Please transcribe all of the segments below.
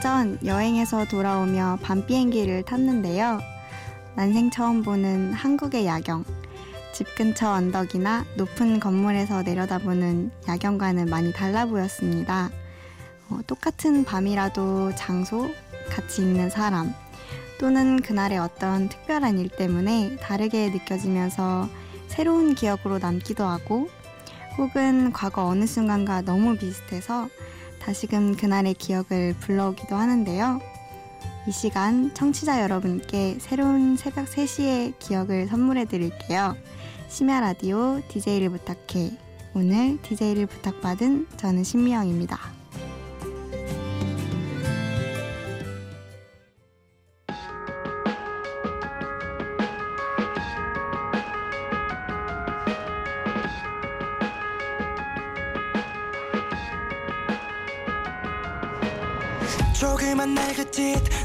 전 여행에서 돌아오며 밤 비행기를 탔는데요. 난생 처음 보는 한국의 야경. 집 근처 언덕이나 높은 건물에서 내려다보는 야경과는 많이 달라 보였습니다. 어, 똑같은 밤이라도 장소, 같이 있는 사람, 또는 그날의 어떤 특별한 일 때문에 다르게 느껴지면서 새로운 기억으로 남기도 하고 혹은 과거 어느 순간과 너무 비슷해서 다시금 그날의 기억을 불러오기도 하는데요. 이 시간 청취자 여러분께 새로운 새벽 3시의 기억을 선물해 드릴게요. 심야 라디오 DJ를 부탁해. 오늘 DJ를 부탁받은 저는 신미영입니다.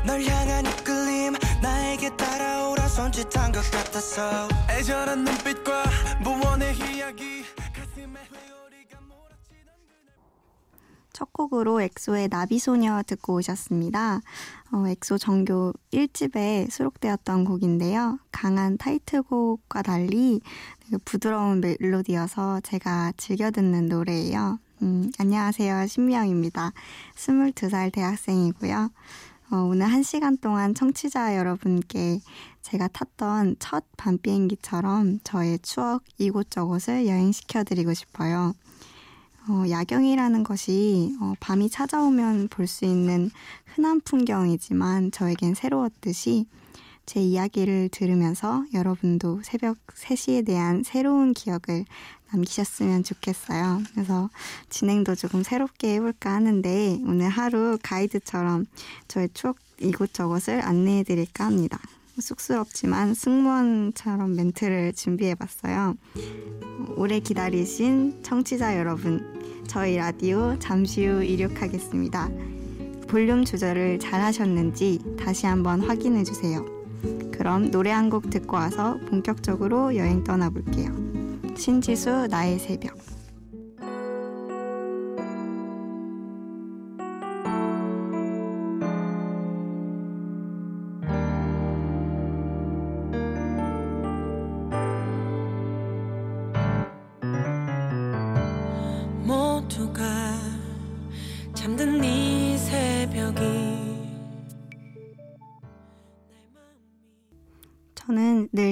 널 향한 이끌림 나에게 따라오라 손짓한 것 같아서 애절한 눈빛과 무언의 이야기 첫 곡으로 엑소의 나비소녀 듣고 오셨습니다. 어, 엑소 정규 1집에 수록되었던 곡인데요. 강한 타이틀곡과 달리 부드러운 멜로디여서 제가 즐겨 듣는 노래예요. 음, 안녕하세요. 심미영입니다. 22살 대학생이고요. 어, 오늘 한 시간 동안 청취자 여러분께 제가 탔던 첫 밤 비행기처럼 저의 추억 이곳저곳을 여행시켜드리고 싶어요. 어, 야경이라는 것이 어, 밤이 찾아오면 볼 수 있는 흔한 풍경이지만 저에겐 새로웠듯이 제 이야기를 들으면서 여러분도 새벽 3시에 대한 새로운 기억을 남기셨으면 좋겠어요. 그래서 진행도 조금 새롭게 해볼까 하는데 오늘 하루 가이드처럼 저의 추억 이곳저곳을 안내해 드릴까 합니다. 쑥스럽지만 승무원처럼 멘트를 준비해 봤어요. 오래 기다리신 청취자 여러분, 저희 라디오 잠시 후 이륙하겠습니다. 볼륨 조절을 잘 하셨는지 다시 한번 확인해 주세요. 그럼 노래 한 곡 듣고 와서 본격적으로 여행 떠나볼게요. 신지수 나의 새벽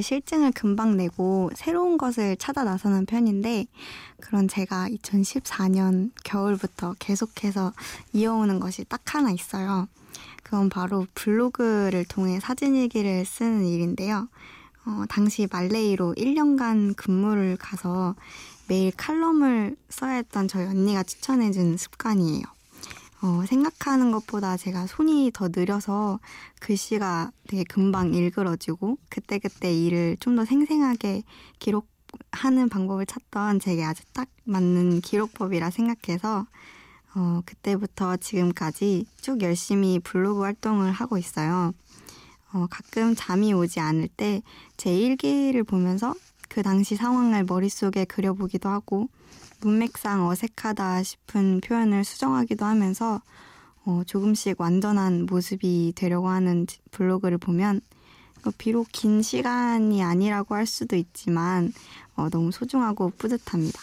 실증을 금방 내고 새로운 것을 찾아 나서는 편인데 그런 제가 2014년 겨울부터 계속해서 이어오는 것이 딱 하나 있어요. 그건 바로 블로그를 통해 사진일기를 쓰는 일인데요. 어, 당시 말레이로 1년간 근무를 가서 매일 칼럼을 써야 했던 저희 언니가 추천해준 습관이에요. 어, 생각하는 것보다 제가 손이 더 느려서 글씨가 되게 금방 일그러지고 그때그때 일을 좀 더 생생하게 기록하는 방법을 찾던 제게 아주 딱 맞는 기록법이라 생각해서 어, 그때부터 지금까지 쭉 열심히 블로그 활동을 하고 있어요. 어, 가끔 잠이 오지 않을 때 제 일기를 보면서 그 당시 상황을 머릿속에 그려보기도 하고 문맥상 어색하다 싶은 표현을 수정하기도 하면서 어, 조금씩 완전한 모습이 되려고 하는 블로그를 보면 어, 비록 긴 시간이 아니라고 할 수도 있지만 어, 너무 소중하고 뿌듯합니다.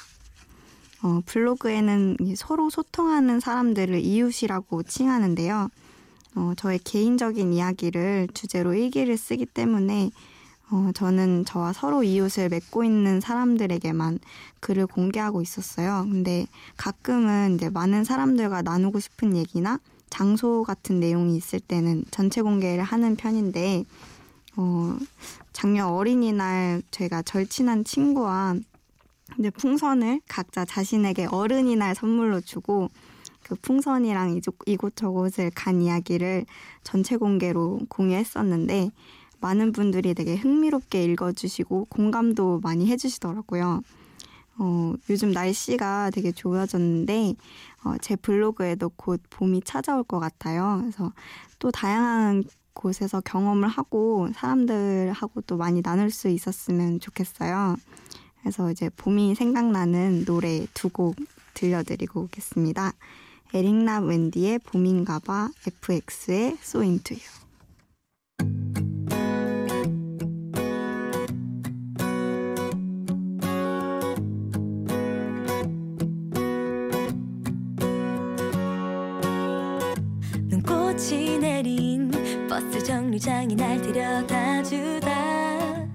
어, 블로그에는 서로 소통하는 사람들을 이웃이라고 칭하는데요. 어, 저의 개인적인 이야기를 주제로 일기를 쓰기 때문에 어, 저는 저와 서로 이웃을 맺고 있는 사람들에게만 글을 공개하고 있었어요. 근데 가끔은 이제 많은 사람들과 나누고 싶은 얘기나 장소 같은 내용이 있을 때는 전체 공개를 하는 편인데, 어, 작년 어린이날 제가 절친한 친구와 이제 풍선을 각자 자신에게 어른이날 선물로 주고 그 풍선이랑 이곳, 이곳저곳을 간 이야기를 전체 공개로 공유했었는데 많은 분들이 되게 흥미롭게 읽어주시고 공감도 많이 해주시더라고요. 어, 요즘 날씨가 되게 좋아졌는데 어, 제 블로그에도 곧 봄이 찾아올 것 같아요. 그래서 또 다양한 곳에서 경험을 하고 사람들하고 또 많이 나눌 수 있었으면 좋겠어요. 그래서 이제 봄이 생각나는 노래 두 곡 들려드리고 오겠습니다. 에릭나 웬디의 봄인가봐, FX의 So Into You. 꽃이 내린 버스 정류장이 날 데려다 주다.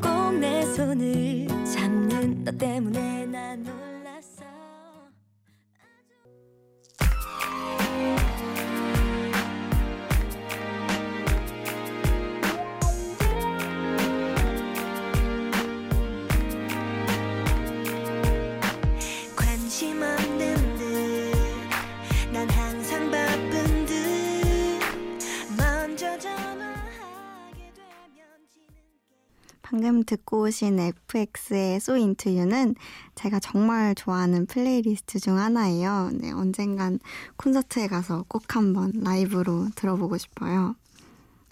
꼭 내 손을 잡는 너 때문에 난 듣고 오신 FX의 So Into You는 제가 정말 좋아하는 플레이리스트 중 하나예요. 네, 언젠간 콘서트에 가서 꼭 한번 라이브로 들어보고 싶어요.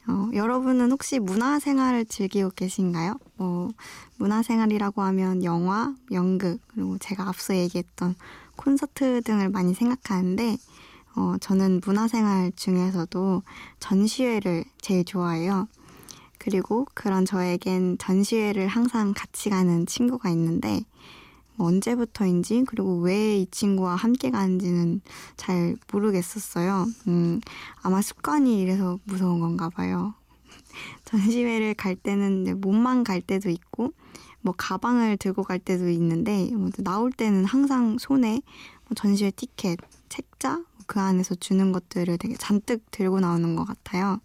어, 여러분은 혹시 문화생활을 즐기고 계신가요? 뭐, 문화생활이라고 하면 영화, 연극, 그리고 제가 앞서 얘기했던 콘서트 등을 많이 생각하는데, 어, 저는 문화생활 중에서도 전시회를 제일 좋아해요. 그리고 그런 저에겐 전시회를 항상 같이 가는 친구가 있는데, 뭐 언제부터인지 그리고 왜 이 친구와 함께 가는지는 잘 모르겠었어요. 음, 아마 습관이 이래서 무서운 건가 봐요. 전시회를 갈 때는 몸만 갈 때도 있고 뭐 가방을 들고 갈 때도 있는데 뭐 나올 때는 항상 손에 뭐 전시회 티켓, 책자 그 안에서 주는 것들을 되게 잔뜩 들고 나오는 것 같아요.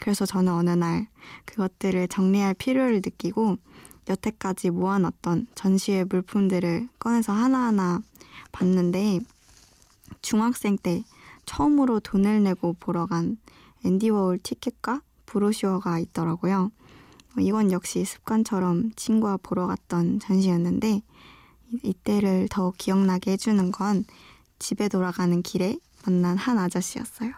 그래서 저는 어느 날 그것들을 정리할 필요를 느끼고 여태까지 모아놨던 전시회 물품들을 꺼내서 하나하나 봤는데 중학생 때 처음으로 돈을 내고 보러 간 앤디 워홀 티켓과 브로슈어가 있더라고요. 이건 역시 습관처럼 친구와 보러 갔던 전시였는데 이때를 더욱 기억나게 해주는 건 집에 돌아가는 길에 만난 한 아저씨였어요.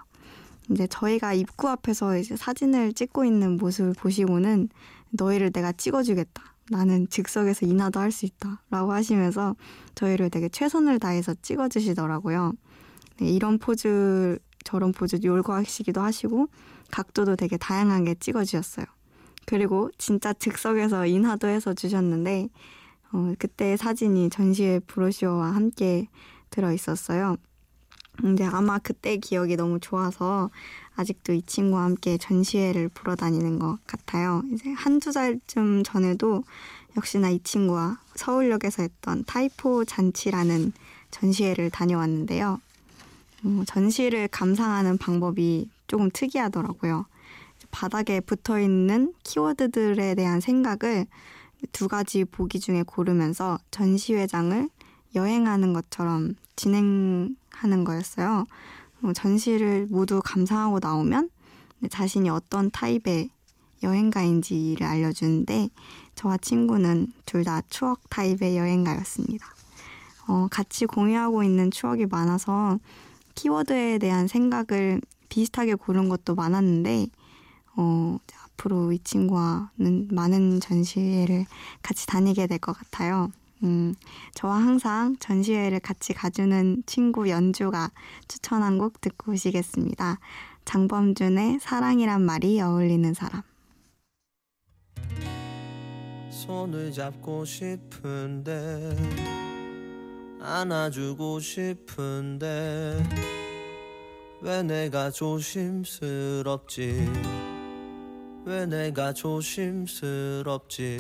이제 저희가 입구 앞에서 이제 사진을 찍고 있는 모습을 보시고는 너희를 내가 찍어주겠다. 나는 즉석에서 인하도 할 수 있다. 라고 하시면서 저희를 되게 최선을 다해서 찍어주시더라고요. 네, 이런 포즈, 저런 포즈 요구하시기도 하시고, 각도도 되게 다양하게 찍어주셨어요. 그리고 진짜 즉석에서 인하도 해서 주셨는데, 어, 그때 사진이 전시회 브로슈어와 함께 들어 있었어요. 근데 아마 그때 기억이 너무 좋아서 아직도 이 친구와 함께 전시회를 보러 다니는 것 같아요. 이제 한두 달쯤 전에도 역시나 이 친구와 서울역에서 했던 타이포 잔치라는 전시회를 다녀왔는데요. 어, 전시를 감상하는 방법이 조금 특이하더라고요. 바닥에 붙어 있는 키워드들에 대한 생각을 두 가지 보기 중에 고르면서 전시회장을 여행하는 것처럼 진행 하는 거였어요. 어, 전시를 모두 감상하고 나오면 자신이 어떤 타입의 여행가인지를 알려주는데 저와 친구는 둘 다 추억 타입의 여행가였습니다. 어, 같이 공유하고 있는 추억이 많아서 키워드에 대한 생각을 비슷하게 고른 것도 많았는데 어, 앞으로 이 친구와는 많은 전시회를 같이 다니게 될 것 같아요. 음, 저와 항상 전시회를 같이 가주는 친구 연주가 추천한 곡 듣고 오시겠습니다. 장범준의 사랑이란 말이 어울리는 사람. 손을 잡고 싶은데 안아주고 싶은데 왜 내가 조심스럽지 왜 내가 조심스럽지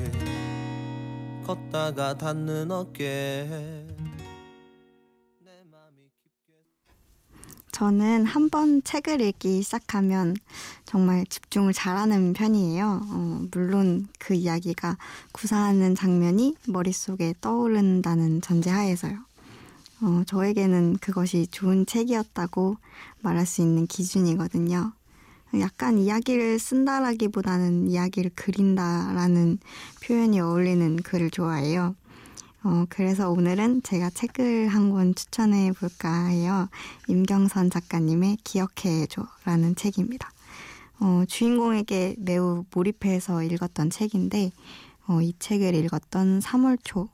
걷다가 닿는 깊게 저는 한 번 책을 읽기 시작하면 정말 집중을 잘하는 편이에요. 어, 물론 그 이야기가 구사하는 장면이 머릿속에 떠오른다는 전제하에서요. 어, 저에게는 그것이 좋은 책이었다고 말할 수 있는 기준이거든요. 약간 이야기를 쓴다라기보다는 이야기를 그린다라는 표현이 어울리는 글을 좋아해요. 어, 그래서 오늘은 제가 책을 한 권 추천해 볼까 해요. 임경선 작가님의 기억해줘 라는 책입니다. 어, 주인공에게 매우 몰입해서 읽었던 책인데, 어, 이 책을 읽었던 3월 초,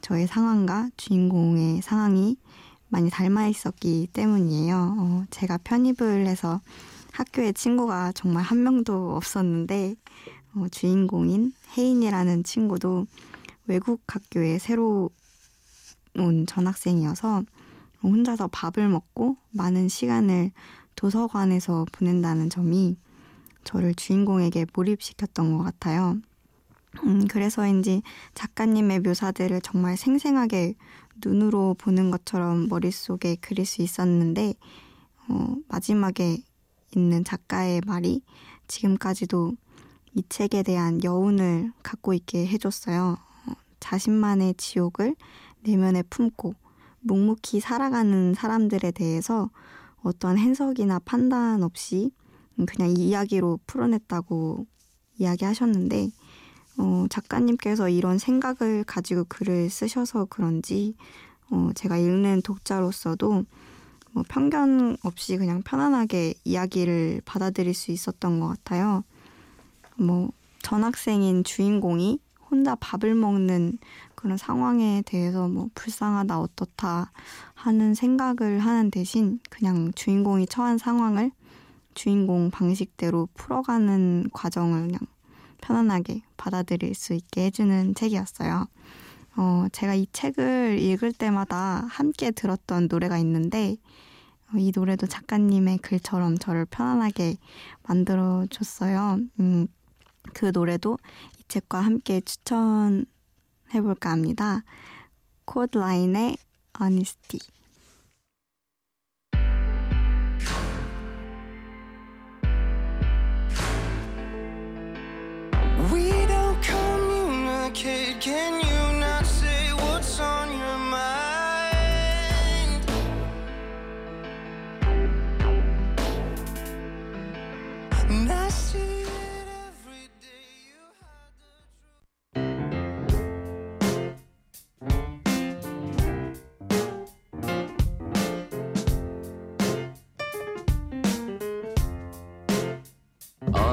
저의 상황과 주인공의 상황이 많이 닮아 있었기 때문이에요. 어, 제가 편입을 해서 학교에 친구가 정말 한 명도 없었는데 어, 주인공인 혜인이라는 친구도 외국 학교에 새로 온 전학생이어서 혼자서 밥을 먹고 많은 시간을 도서관에서 보낸다는 점이 저를 주인공에게 몰입시켰던 것 같아요. 음, 그래서인지 작가님의 묘사들을 정말 생생하게 눈으로 보는 것처럼 머릿속에 그릴 수 있었는데, 어, 마지막에 있는 작가의 말이 지금까지도 이 책에 대한 여운을 갖고 있게 해줬어요. 어, 자신만의 지옥을 내면에 품고 묵묵히 살아가는 사람들에 대해서 어떤 해석이나 판단 없이 그냥 이야기로 풀어냈다고 이야기하셨는데, 어, 작가님께서 이런 생각을 가지고 글을 쓰셔서 그런지, 어, 제가 읽는 독자로서도 뭐 편견 없이 그냥 편안하게 이야기를 받아들일 수 있었던 것 같아요. 뭐, 전학생인 주인공이 혼자 밥을 먹는 그런 상황에 대해서 뭐 불쌍하다 어떻다 하는 생각을 하는 대신 그냥 주인공이 처한 상황을 주인공 방식대로 풀어가는 과정을 그냥 편안하게 받아들일 수 있게 해주는 책이었어요. 어, 제가 이 책을 읽을 때마다 함께 들었던 노래가 있는데, 어, 이 노래도 작가님의 글처럼 저를 편안하게 만들어줬어요. 음, 그 노래도 이 책과 함께 추천해볼까 합니다. 코드라인의 Honesty.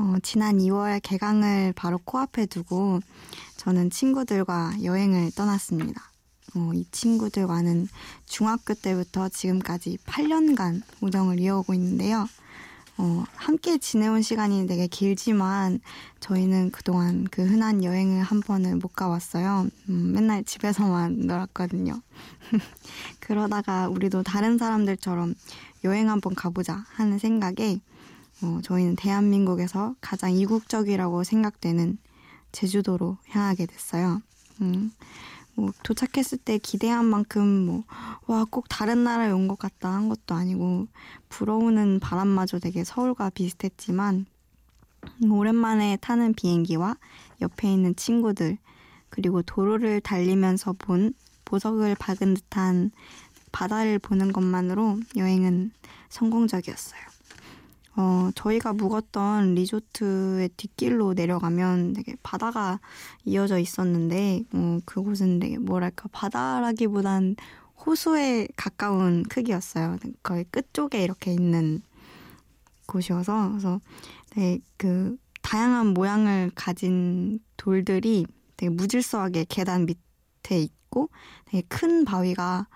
어, 지난 2월 개강을 바로 코앞에 두고 저는 친구들과 여행을 떠났습니다. 어, 이 친구들과는 중학교 때부터 지금까지 8년간 우정을 이어오고 있는데요. 어, 함께 지내온 시간이 되게 길지만 저희는 그동안 그 흔한 여행을 한 번을 못 가봤어요. 음, 맨날 집에서만 놀았거든요. 그러다가 우리도 다른 사람들처럼 여행 한번 가보자 하는 생각에 어, 저희는 대한민국에서 가장 이국적이라고 생각되는 제주도로 향하게 됐어요. 음, 뭐 도착했을 때 기대한 만큼 뭐, 와, 꼭 다른 나라에 온 것 같다 한 것도 아니고, 불어오는 바람마저 되게 서울과 비슷했지만, 음, 오랜만에 타는 비행기와 옆에 있는 친구들, 그리고 도로를 달리면서 본 보석을 박은 듯한 바다를 보는 것만으로 여행은 성공적이었어요. 어, 저희가 묵었던 리조트의 뒷길로 내려가면 되게 바다가 이어져 있었는데, 어, 그곳은 되게 뭐랄까, 바다라기보단 호수에 가까운 크기였어요. 거의 끝쪽에 이렇게 있는 곳이어서, 그래서 되게 그, 다양한 모양을 가진 돌들이 되게 무질서하게 계단 밑에 있고, 되게 큰 바위가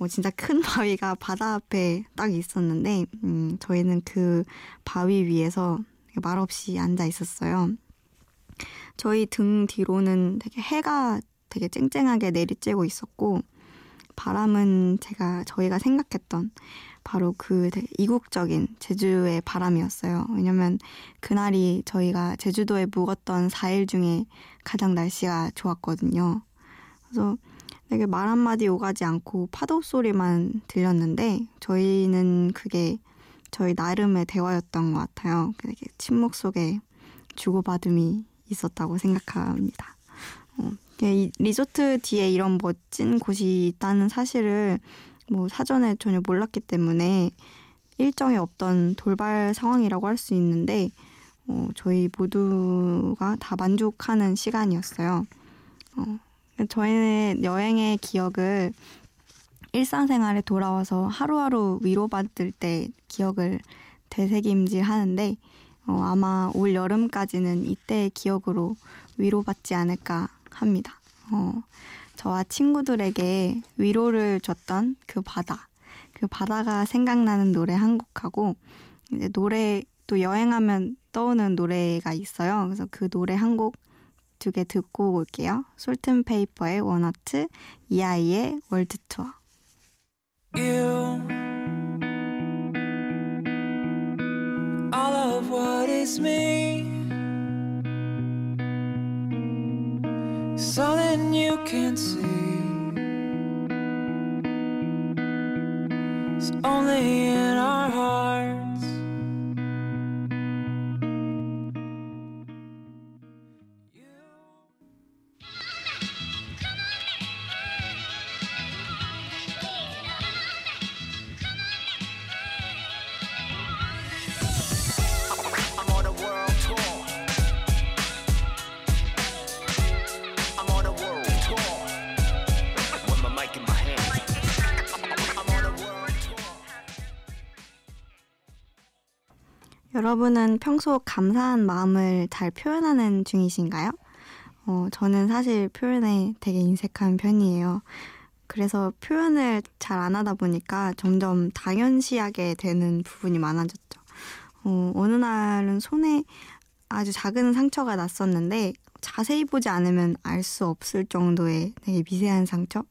뭐 진짜 큰 바위가 바다 앞에 딱 있었는데 음, 저희는 그 바위 위에서 말없이 앉아 있었어요. 저희 등 뒤로는 되게 해가 되게 쨍쨍하게 내리쬐고 있었고 바람은 제가 저희가 생각했던 바로 그 이국적인 제주의 바람이었어요. 왜냐면 그날이 저희가 제주도에 묵었던 4일 중에 가장 날씨가 좋았거든요. 그래서 되게 말 한마디 오가지 않고 파도 소리만 들렸는데 저희는 그게 저희 나름의 대화였던 것 같아요. 되게 침묵 속에 주고받음이 있었다고 생각합니다. 어, 이 리조트 뒤에 이런 멋진 곳이 있다는 사실을 뭐 사전에 전혀 몰랐기 때문에 일정에 없던 돌발 상황이라고 할 수 있는데 어, 저희 모두가 다 만족하는 시간이었어요. 어, 저희는 여행의 기억을 일상생활에 돌아와서 하루하루 위로받을 때 기억을 되새김질 하는데 어, 아마 올 여름까지는 이때의 기억으로 위로받지 않을까 합니다. 어, 저와 친구들에게 위로를 줬던 그 바다, 그 바다가 생각나는 노래 한 곡하고 노래 또 여행하면 떠오는 노래가 있어요. 그래서 그 노래 한 곡 두 개 듣고 올게요. 솔튼페이퍼의 원아트, 이아이의 월드 투어. You all of what is me something you can't see it's only in 여러분은 평소 감사한 마음을 잘 표현하는 중이신가요? 어, 저는 사실 표현에 되게 인색한 편이에요. 그래서 표현을 잘 안 하다 보니까 점점 당연시하게 되는 부분이 많아졌죠. 어, 어느 날은 손에 아주 작은 상처가 났었는데 자세히 보지 않으면 알 수 없을 정도의 되게 미세한 상처?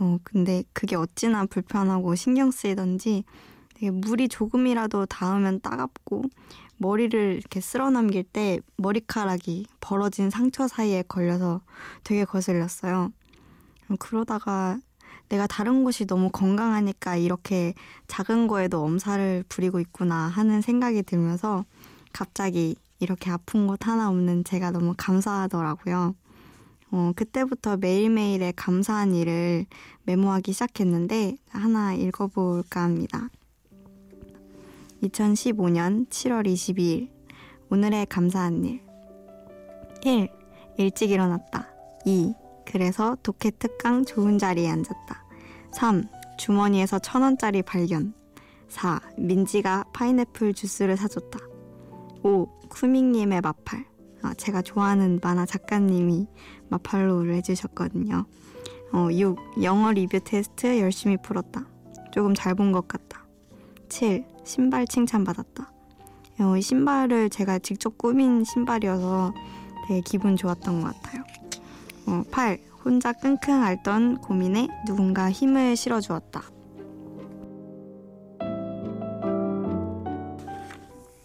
어, 근데 그게 어찌나 불편하고 신경 쓰이던지 되게 물이 조금이라도 닿으면 따갑고 머리를 이렇게 쓸어 남길 때 머리카락이 벌어진 상처 사이에 걸려서 되게 거슬렸어요. 음, 그러다가 내가 다른 곳이 너무 건강하니까 이렇게 작은 거에도 엄살을 부리고 있구나 하는 생각이 들면서 갑자기 이렇게 아픈 곳 하나 없는 제가 너무 감사하더라고요. 어, 그때부터 매일매일의 감사한 일을 메모하기 시작했는데 하나 읽어볼까 합니다. 2015년 7월 22일 오늘의 감사한 일 1. 일찍 일어났다 2. 그래서 독해 특강 좋은 자리에 앉았다 3. 주머니에서 천 원짜리 발견 4. 민지가 파인애플 주스를 사줬다 5. 쿠밍님의 마팔 아, 제가 좋아하는 만화 작가님이 마팔로를 해주셨거든요 어, 6. 영어 리뷰 테스트 열심히 풀었다 조금 잘 본 것 같다 7. 신발 칭찬받았다. 어, 이 신발을 제가 직접 꾸민 신발이어서 되게 기분 좋았던 것 같아요. 어, 8. 혼자 끙끙 앓던 고민에 누군가 힘을 실어주었다.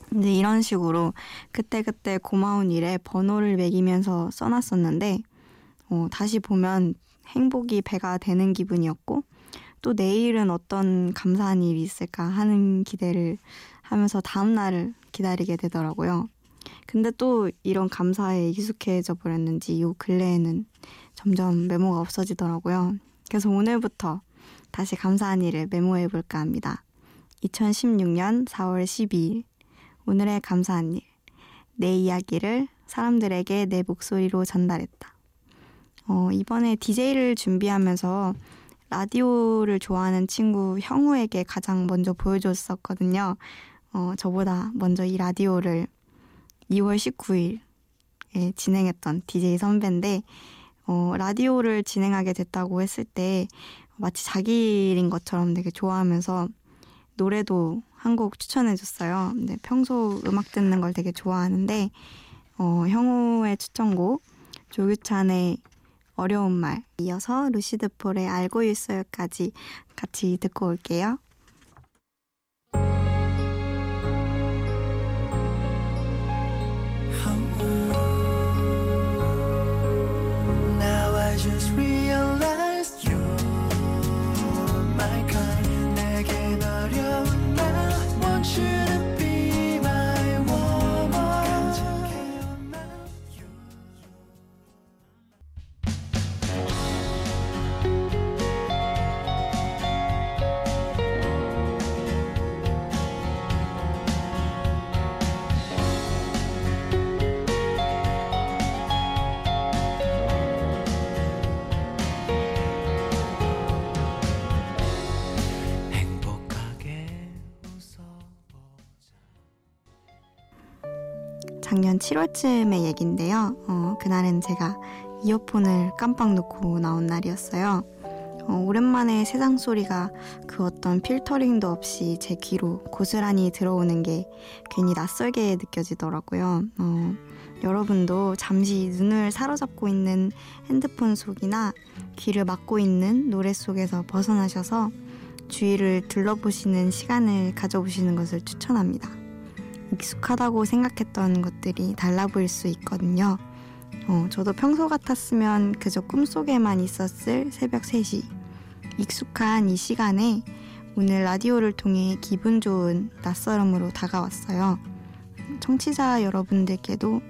근데 이런 식으로 그때그때 고마운 일에 번호를 매기면서 써놨었는데 어, 다시 보면 행복이 배가 되는 기분이었고 또 내일은 어떤 감사한 일이 있을까 하는 기대를 하면서 다음 날을 기다리게 되더라고요. 근데 또 이런 감사에 익숙해져 버렸는지 요 근래에는 점점 메모가 없어지더라고요. 그래서 오늘부터 다시 감사한 일을 메모해 볼까 합니다. 2016년 4월 12일 오늘의 감사한 일. 내 이야기를 사람들에게 내 목소리로 전달했다. 어, 이번에 DJ를 준비하면서 라디오를 좋아하는 친구 형우에게 가장 먼저 보여줬었거든요. 어, 저보다 먼저 이 라디오를 2월 19일에 진행했던 DJ 선배인데, 어, 라디오를 진행하게 됐다고 했을 때 마치 자기 일인 것처럼 되게 좋아하면서 노래도 한 곡 추천해줬어요. 근데 평소 음악 듣는 걸 되게 좋아하는데, 어, 형우의 추천곡, 조규찬의 어려운 말 이어서 루시드 폴의 알고 있어요까지 같이 듣고 올게요. 작년 7월쯤의 얘긴데요. 어, 그날은 제가 이어폰을 깜빡 놓고 나온 날이었어요. 어, 오랜만에 세상 소리가 그 어떤 필터링도 없이 제 귀로 고스란히 들어오는 게 괜히 낯설게 느껴지더라고요. 어, 여러분도 잠시 눈을 사로잡고 있는 핸드폰 속이나 귀를 막고 있는 노래 속에서 벗어나셔서 주위를 둘러보시는 시간을 가져보시는 것을 추천합니다. 익숙하다고 생각했던 것들이 달라 보일 수 있거든요. 어, 저도 평소 같았으면 그저 꿈속에만 있었을 새벽 3시. 익숙한 이 시간에 오늘 라디오를 통해 기분 좋은 낯설음으로 다가왔어요. 청취자 여러분들께도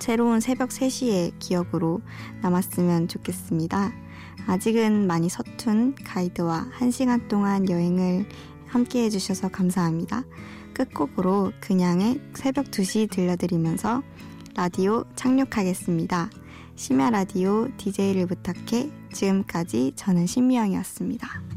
새로운 새벽 3시의 기억으로 남았으면 좋겠습니다. 아직은 많이 서툰 가이드와 1시간 동안 여행을 함께 해주셔서 감사합니다. 끝곡으로 그냥의 새벽 2시 들려드리면서 라디오 착륙하겠습니다. 심야 라디오 DJ를 부탁해 지금까지 저는 신미영이었습니다.